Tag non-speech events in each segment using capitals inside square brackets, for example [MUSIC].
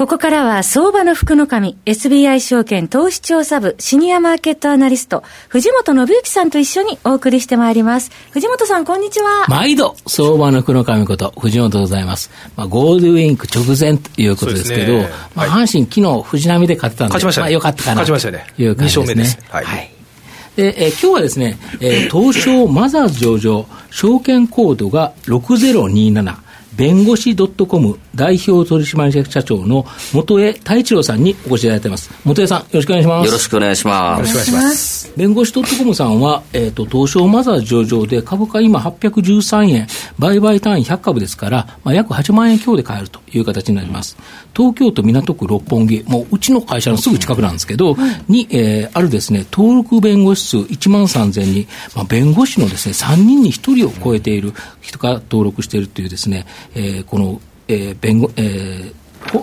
ここからは相場の福の神 SBI 証券投資調査部シニアマーケットアナリスト藤本信之さんと一緒にお送りしてまいります。藤本さんこんにちは。毎度相場の福の神こと藤本でございます、まあ、ゴールデンウィーク直前ということですけど、ね、まあ、阪神昨日藤波で勝ってたんで勝ちました、ね、まあ、よかったかな。という感じですね。2勝目です。はい、はい。で、えー、今日はですね、えー、東証マザーズ上場、証券コードが6027、弁護士 .com 代表取締役社長の元江太一郎さんにお越しいただいています。元江さん、よろしくお願いします。よろしくお願いします。よろしくお願いします。弁護士 .com さんは、えっ、ー、と、東証マザーズ上場で株価今813円、売買単位100株ですから、まあ、約8万円強で買えるという形になります。東京都港区六本木、もううちの会社のすぐ近くなんですけど、に、えー、あるですね、登録弁護士数1万3000人、まあ、弁護士のですね、3人に1人を超えている人が登録しているというですね、えー、この、えー、弁護、えー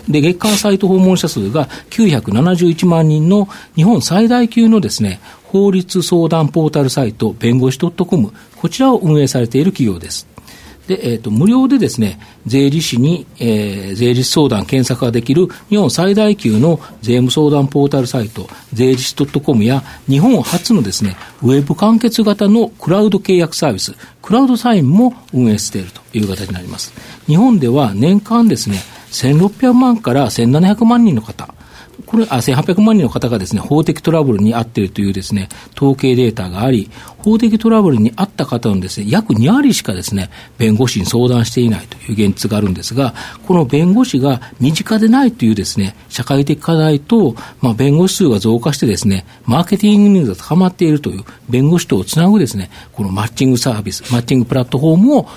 で、月間サイト訪問者数が971万人の日本最大級のですね、法律相談ポータルサイト、弁護士 .com、こちらを運営されている企業です。で、えっ、ー、と、無料でですね、税理士に、えー、税理士相談検索ができる日本最大級の税務相談ポータルサイト、税理士 .com や日本初のですね、ウェブ完結型のクラウド契約サービス、クラウドサインも運営しているという形になります。日本では年間ですね、1600万から1700万人の方、これ、あ、1800万人の方がですね、法的トラブルに遭っているというですね、統計データがあり、法的トラブルに遭った方のですね、約2割しかですね、弁護士に相談していないという現実があるんですが、この弁護士が身近でないというですね、社会的課題と、まあ、弁護士数が増加してですね、マーケティングニーズが高まっているという弁護士とをつなぐですね、このマッチングサービス、マッチングプラットフォームを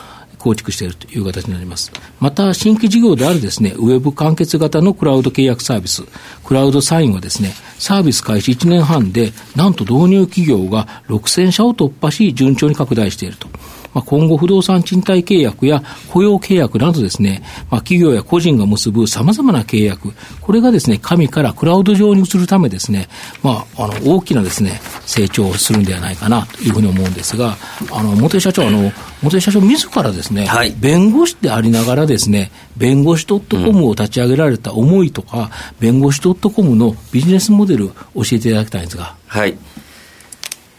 構築しているという形になります。また、新規事業であるですね、ウェブ完結型のクラウド契約サービス、クラウドサインはですね、サービス開始1年半で、なんと導入企業が6000社を突破し、順調に拡大していると。まあ、今後不動産賃貸契約や雇用契約などですね、まあ、企業や個人が結ぶ様々な契約、これがですね、紙からクラウド上に移るためですね、まあ、あの、大きなですね、成長をするんではないかなというふうに思うんですが、あの、元社長、あの、元社長自らですね、はい、弁護士でありながらですね、弁護士 .com を立ち上げられた思いとか、うん、弁護士 .com のビジネスモデル教えていただきたいんですが。はい。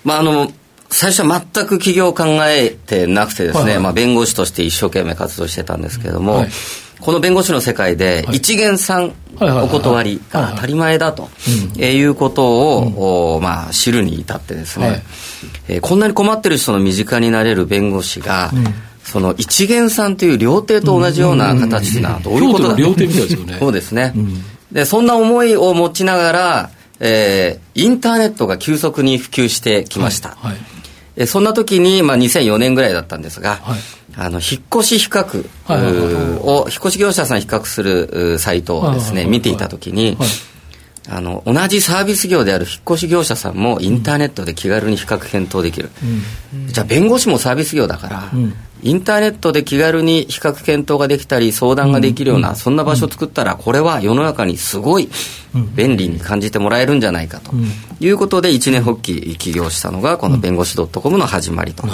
まあ、あの、最初は全く起業を考えてなくてですね、はいはい、まあ、弁護士として一生懸命活動してたんですけれども、はい、この弁護士の世界で一元さんお断りが当たり前だということを、まあ、知るに至ってですね、はい、えー、こんなに困ってる人の身近になれる弁護士が、うん。その一元さんという料亭と同じような形などういうことだ料亭みたいですよね。[LAUGHS] そうですね。うん、で、そんな思いを持ちながら、えー、インターネットが急速に普及してきました。はい。はいえそんな時に、まあ、2004年ぐらいだったんですが、はい、あの引っ越し比較を、引っ越し業者さん比較するサイトをですね、見ていた時に、あの同じサービス業である引っ越し業者さんもインターネットで気軽に比較検討できる、うん、じゃあ弁護士もサービス業だから、うん、インターネットで気軽に比較検討ができたり相談ができるような、そんな場所を作ったらこれは世の中にすごい便利に感じてもらえるんじゃないかと。いうことで一年発起起業したのがこの弁護士 .com の始まりと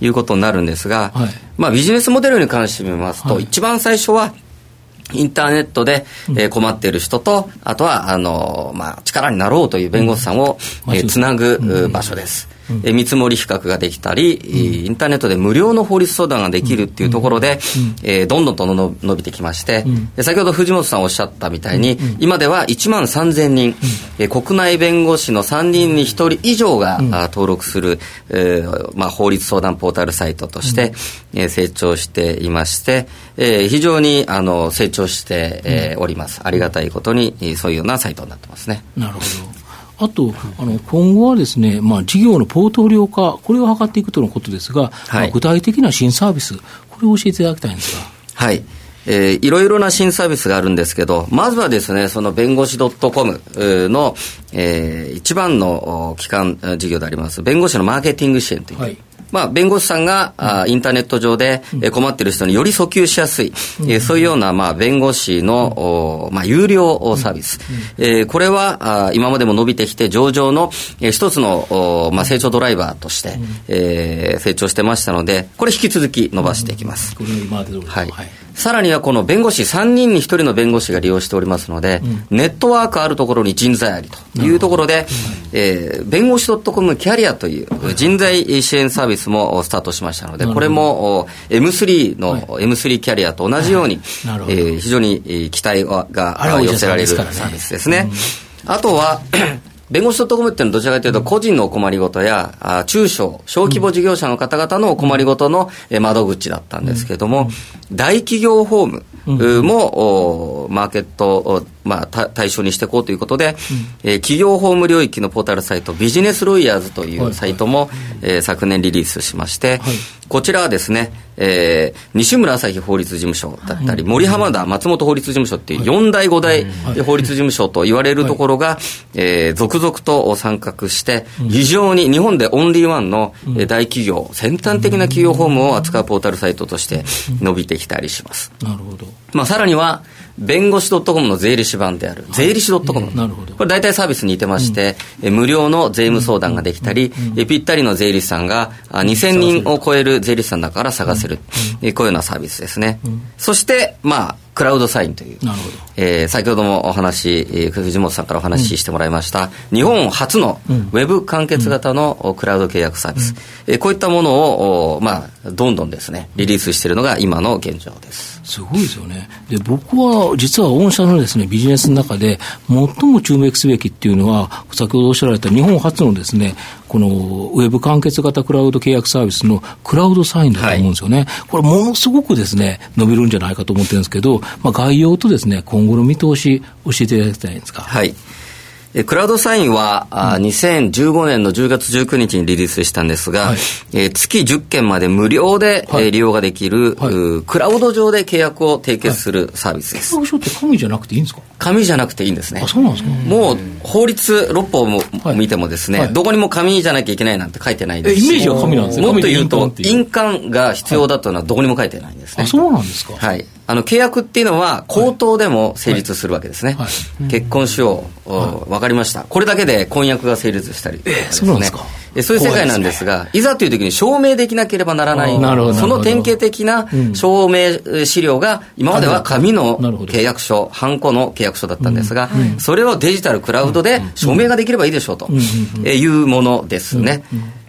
いうことになるんですが、まあ、ビジネスモデルに関してみますと、一番最初はインターネットで、えー、困っている人と、あとは、あの、まあ、力になろうという弁護士さんを、えー、つなぐ、場所です。え見積もり比較ができたり、インターネットで無料の法律相談ができるっていうところで、えどんどんとの伸びてきまして、先ほど藤本さんおっしゃったみたいに、今では1万3000人、え国内弁護士の3人に1人以上が、登録する、えまあ、法律相談ポータルサイトとして、え成長していまして、え非常にあの成長して、えおります。ありがたいことに、そういうようなサイトになってますね。なるほど。あと、あの今後はですね、まあ、事業のポートフォリオ化、これを図っていくとのことですが、はい。まあ、具体的な新サービス、これを教えていただきたいんですが。はい。えー、いろいろな新サービスがあるんですけど、まずはですね、その弁護士 .com の、えー、一番の機関事業であります、弁護士のマーケティング支援という、はい、まあ、弁護士さんが、あインターネット上で、え困っている人により訴求しやすい、えそういうような、まあ、弁護士の、まあ、有料サービス。えこれは、あ今までも伸びてきて、上場の、え一つの、まあ、成長ドライバーとして、え成長してましたので、これ引き続き伸ばしていきます。はい。さらにはこの弁護士、3人に1人の弁護士が利用しておりますので、うん、ネットワークあるところに人材ありというところで、うん。えー、弁護士 .com キャリアという人材支援サービスもスタートしましたので、これも M3 の M3 キャリアと同じように、はい、えー、非常に期待が寄せられるサービスですね。あとは弁護士 .com っていうのはどちらかというと、個人のお困りごとや、あ中小、小規模事業者の方々のお困りごとの窓口だったんですけれども、大企業ホーム、も、マーケットを、まあ、対象にしていこうということで、うん、えー、企業法務領域のポータルサイト、ビジネスロイヤーズというサイトも、えー、昨年リリースしまして、はい、こちらはですね、えー、西村朝日法律事務所だったり、はい、森浜田松本法律事務所っていう4代5代法律事務所と言われるところが、えー、続々と参画して、非常に日本でオンリーワンの大企業、先端的な企業法務を扱うポータルサイトとして伸びてきたりします。なるほど。まあ、さらには、弁護士 .com の税理士版である、税理士 .com、なるほど。これ大体サービスに似てまして、うん、無料の税務相談ができたり、うん、ぴったりの税理士さんが2000人を超える税理士さんだから探せる、うん、こういうようなサービスですね。そして、まあ、クラウドサインという、なるほど。えー、先ほどもお話、えー、藤本さんからお話ししてもらいました、日本初のウェブ完結型のクラウド契約サービス、うん、えー、こういったものを、まあ、どんどんですね、リリースしているのが今の現状です。すごいですよね。で、僕は実は御社のですね、ビジネスの中で最も注目すべきっていうのは、先ほどおっしゃられた日本初のですね、このウェブ完結型クラウド契約サービスのクラウドサインだと思うんですよね。はい、これものすごくですね、伸びるんじゃないかと思ってるんですけど、まあ、概要とですね、今後の見通し教えていただきたいんですか。はい。クラウドサインは、うん、2015年の10月19日にリリースしたんですが、はい、えー、月10件まで無料で、はい、利用ができる、はい、クラウド上で契約を締結するサービスです。契約書って紙じゃなくていいんですか？紙じゃなくていいんですね。あ、そうなんですか。もう、法律6法も見てもですね、どこにも紙じゃなきゃいけないなんて書いてないです。イメージは紙なんですね。もっと言うと、印鑑が必要だというのはどこにも書いてないんですね。あ、そうなんですか。はい。あの契約っていうのは口頭でも成立するわけですね、はい。はい、結婚しよう、かりました。これだけで婚約が成立したり、えー、そうなんですか。そういう世界なんですが、いざという時に証明できなければならない、その典型的な証明資料が、今までは紙の契約書、ハンコの契約書だったんですが、それをデジタル、クラウドで証明ができればいいでしょうと。いうものですね。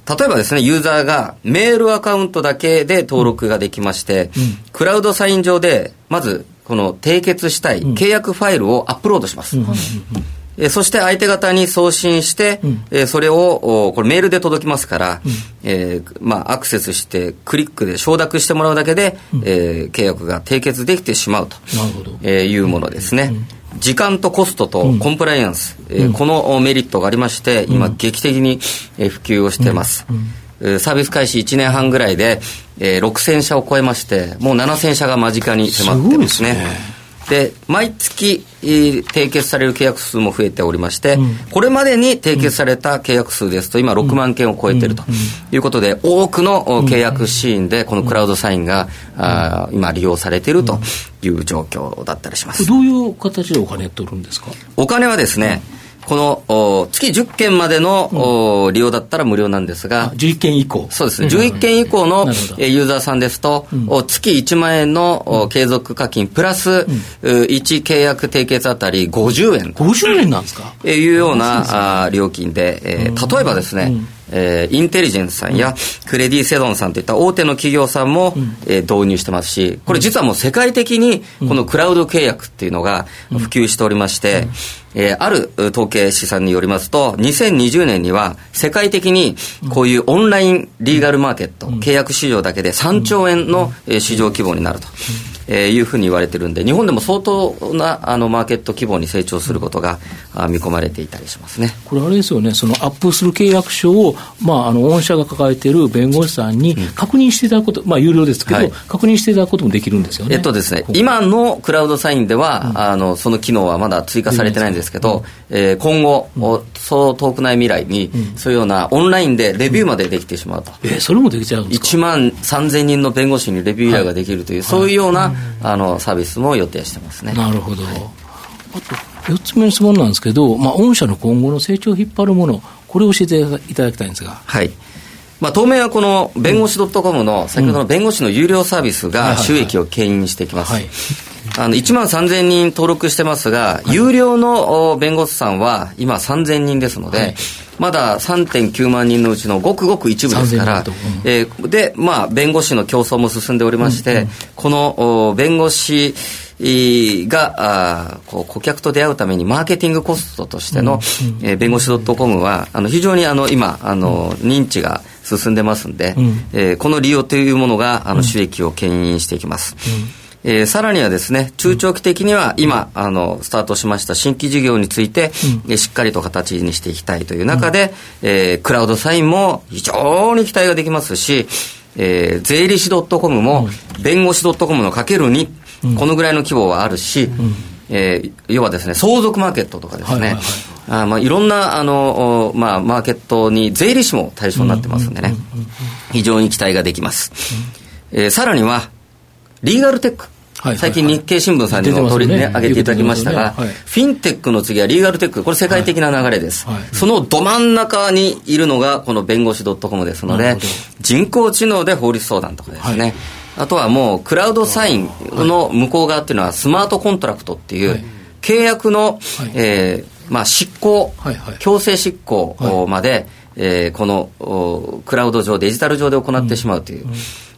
例えばですね、ユーザーがメールアカウントだけで登録ができまして、うん、クラウドサイン上で、まず、この締結したい契約ファイルをアップロードします。うんえそして相手方に送信して、うん、えそれをこれメールで届きますから、うん、えー、まあ、アクセスしてクリックで承諾してもらうだけで、うん、えー、契約が締結できてしまうと、えー、いうものですね。時間とコストとコンプライアンス、うん、えー、このメリットがありまして、今、劇的に普及をしています。サービス開始1年半ぐらいで、えー、6000社を超えまして、もう7000社が間近に迫ってますね。で毎月、締結される契約数も増えておりまして、うん、これまでに締結された契約数ですと、今、6万件を超えているということで、多くの契約シーンで、このクラウドサインが、あ今、利用されているという状況だったりします。どういう形でお金取るんですか？お金はですね、うんこの月10件までの、うん、利用だったら無料なんですが、11件以降。そうですね、11件以降のユーザーさんですと、うん、月1万円の継続課金プラス、うん、1契約締結あたり50円50円なんですか？いうようなあ料金で、えー、例えばですね、えー、インテリジェンスさんやクレディ・セドンさんといった大手の企業さんも、うん、えー、導入してますし、これ実はもう世界的にこのクラウド契約っていうのが普及しておりまして、うん、えー、ある統計試算によりますと、2020年には世界的にこういうオンラインリーガルマーケット、契約市場だけで3兆円の市場規模になると。えー、いうふうに言われてるんで、日本でも相当なあのマーケット規模に成長することが、あ見込まれていたりしますね。これ、あれですよね、そのアップする契約書を、まあ、あの御社が抱えている弁護士さんに確認していただくこと、まあ、有料ですけど、はい、確認していただくこともできるんですよね。えっとですね、今のクラウドサインでは、うん、あのその機能はまだ追加されてないんですけど、うん、えー、今後、うん、そう遠くない未来に、そういうようなオンラインでレビューまでできてしまうと。えー、それもできちゃうんですか ?1 万3000人の弁護士にレビュー依頼ができるという、はい、そういうような、あのサービスも予定してますね。なるほど。あと、4つ目の質問なんですけど、まあ、御社の今後の成長を引っ張るもの、これを教えていただきたいんですが。はい。まあ、当面はこの弁護士 .com の先ほどの弁護士の有料サービスが収益を牽引してきます。あの1万3000人登録してますが、有料の弁護士さんは今3000人ですので、まだ3.9万人のうちのごくごく一部ですから、えー、で、まあ、弁護士の競争も進んでおりまして、この弁護士があこう顧客と出会うためにマーケティングコストとしての、えー、弁護士 .com はあの非常にあの今あの認知が進んでますんで、うん、えー、この利用というものがあの収益を牽引していきます。うん、えー、さらにはですね、中長期的には今、あの、スタートしました新規事業について、うん、しっかりと形にしていきたいという中で、うん、えー、クラウドサインも非常に期待ができますし、えー、税理士 .com も、弁護士 .com のかける2、このぐらいの規模はあるし、えー、要はですね、相続マーケットとかですね、はいはいはい。あまあ、いろんなあの、まあ、マーケットに税理士も対象になってますんでね、非常に期待ができます。えー、さらには、リーガルテック。最近日経新聞さんにも取り、ね、上げていただきましたが、フィンテックの次はリーガルテック、これ世界的な流れです。そのど真ん中にいるのがこの弁護士 .com ですので、人工知能で法律相談とかですね、あとはもうクラウドサインの向こう側っていうのはスマートコントラクトっていう、契約の、えーまあ、執行、強制執行まで、はい、えー、このクラウド上、デジタル上で行ってしまうという。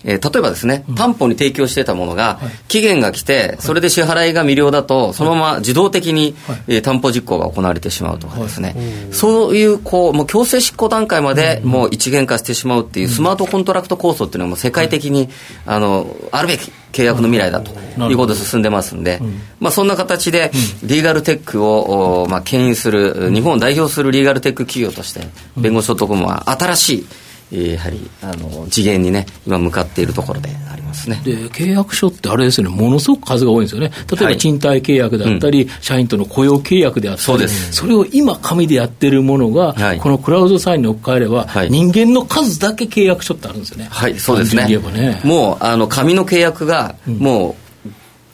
えー、例えばですね、担保に提供してたものが、期限が来て、それで支払いが未了だと、そのまま自動的に、えー、担保実行が行われてしまうとかですね、そういう、こう、もう強制執行段階までもう一元化してしまうっていう、スマートコントラクト構想っていうのはもう世界的に、あの、あるべき契約の未来だとい。うことで進んでますんで、まあ、そんな形で、リーガルテックを、まあ、牽引する、日本を代表するリーガルテック企業として、弁護士ともは新しい、やはりあの次元にね、今向かっているところでありますね。で契約書ってあれですよね、ものすごく数が多いんですよね、例えば賃貸契約だったり、はい社員との雇用契約であったり、そうです。それを今、紙でやってるものが、はい、このクラウドサインに置き換えれば、はい、人間の数だけ契約書ってあるんですよね。はい、そうですね。ね。もうあの紙の契約が、もう、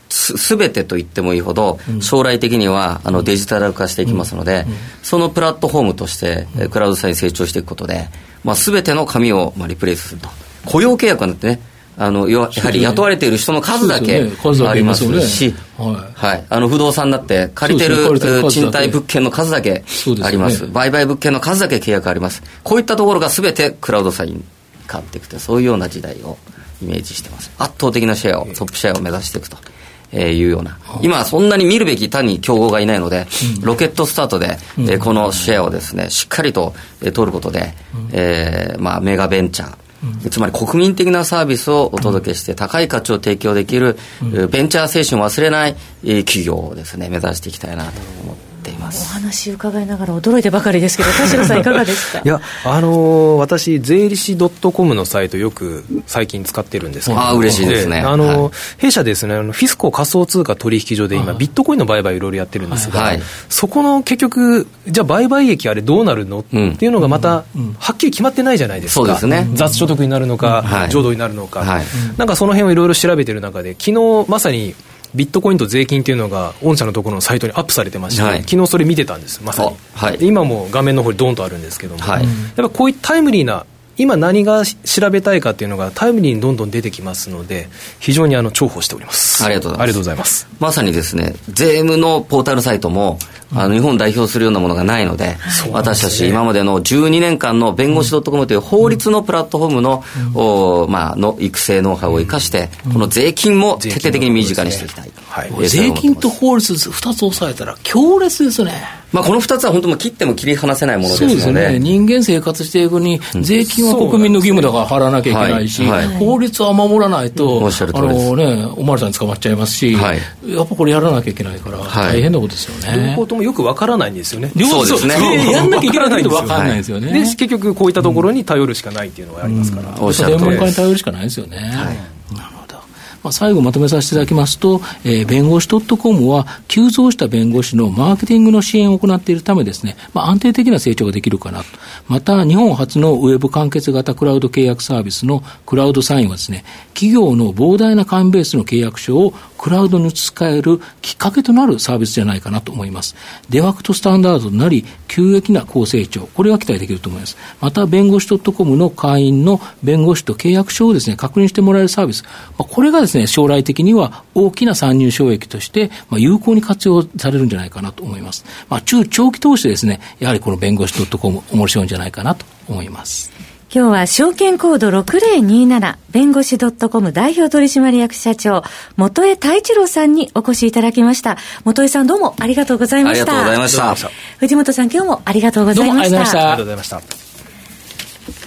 すべてと言ってもいいほど、将来的にはあのデジタル化していきますので、そのプラットフォームとして、クラウドサイン成長していくことで、まあ、全ての紙を、まあ、リプレイスすると。雇用契約なんてね。あのやはり雇われている人の数だけありますし、はい、あの不動産だって借りてる賃貸物件の数だけあります、売買物件の数だけ契約あります、こういったところがすべてクラウドサインに変わっていくと。そういうような時代をイメージしてます。圧倒的なシェアを、トップシェアを目指していくと。えー、いうような、今、そんなに見るべき単に競合がいないので、ロケットスタートで、えー、このシェアをですねしっかりと、えー、取ることで、えーまあ、メガベンチャー、つまり国民的なサービスをお届けして高い価値を提供できる、ベンチャー精神を忘れない企業をですね目指していきたいなと思ってています。お話伺いながら驚いてばかりですけど [LAUGHS] 田代さんいかがですか？いやあのー、私税理士 .com のサイトよく最近使ってるんですけど。あ嬉しいですね。あのーはい、弊社ですねあのフィスコ仮想通貨取引所で今ビットコインの売買いろいろやってるんですが、はい、そこの結局じゃあ売買益あれどうなるの、っていうのがまた、はっきり決まってないじゃないですか。そうですね。雑所得になるのか、浄土になるのか、はい、なんかその辺をいろいろ調べてる中で昨日まさにビットコインと税金っていうのが、御社のところのサイトにアップされてまして、はい、昨日それ見てたんです、まさに。はい、今も画面の方にドンとあるんですけども、はい、やっぱこういうタイムリーな今何が調べたいかっていうのがタイムリーにどんどん出てきますので非常にあの重宝しております。ありがとうございます。まさにですね税務のポータルサイトもあの日本を代表するようなものがないので、うん、私たち今までの12年間の弁護士 .com という法律のプラットフォームのうん、おまあ、の育成ノウハウを生かして、この税金も徹底的に身近にしていきたい、はい、税金と法律2つ抑えたら強烈ですね。まあ、この2つは本当も切っても切り離せないものですので。そうですね、人間生活していくに、税金は国民の義務だから払わなきゃいけないし、はいはい、法律は守らないと、おっしゃるあのね、おまるさんに捕まっちゃいますし、はい、やっぱこれやらなきゃいけないから、大変なことですよね。両方ともよくわからないんですよね。そうですね。やんなきゃいけないと分からないですよね。で結局、こういったところに頼るしかないっていうのがありますから。うん、専門家に頼るしかないですよね。はいまあ、最後まとめさせていただきますと、えー、弁護士 .com は急増した弁護士のマーケティングの支援を行っているためですね、まあ、安定的な成長ができるかなと。また、日本初のウェブ完結型クラウド契約サービスのクラウドサインはですね、企業の膨大な会員ベースの契約書をクラウドに使えるきっかけとなるサービスじゃないかなと思います。デファクトスタンダードとなり、急激な高成長、これは期待できると思います。また、弁護士 .com の会員の弁護士と契約書をですね、確認してもらえるサービス、まあ、これがですね、将来的には大きな参入障益として、まあ、有効に活用されるんじゃないかなと思います。まあ、中長期投資でですね、やはりこの弁護士 .com 面白いんじゃないかなと思います。今日は証券コード6027弁護士 .com 代表取締役社長元江太一郎さんにお越しいただきました。元江さんどうもありがとうございました。ありがとうございました。藤本さん今日もありがとうございました。ありがとうございました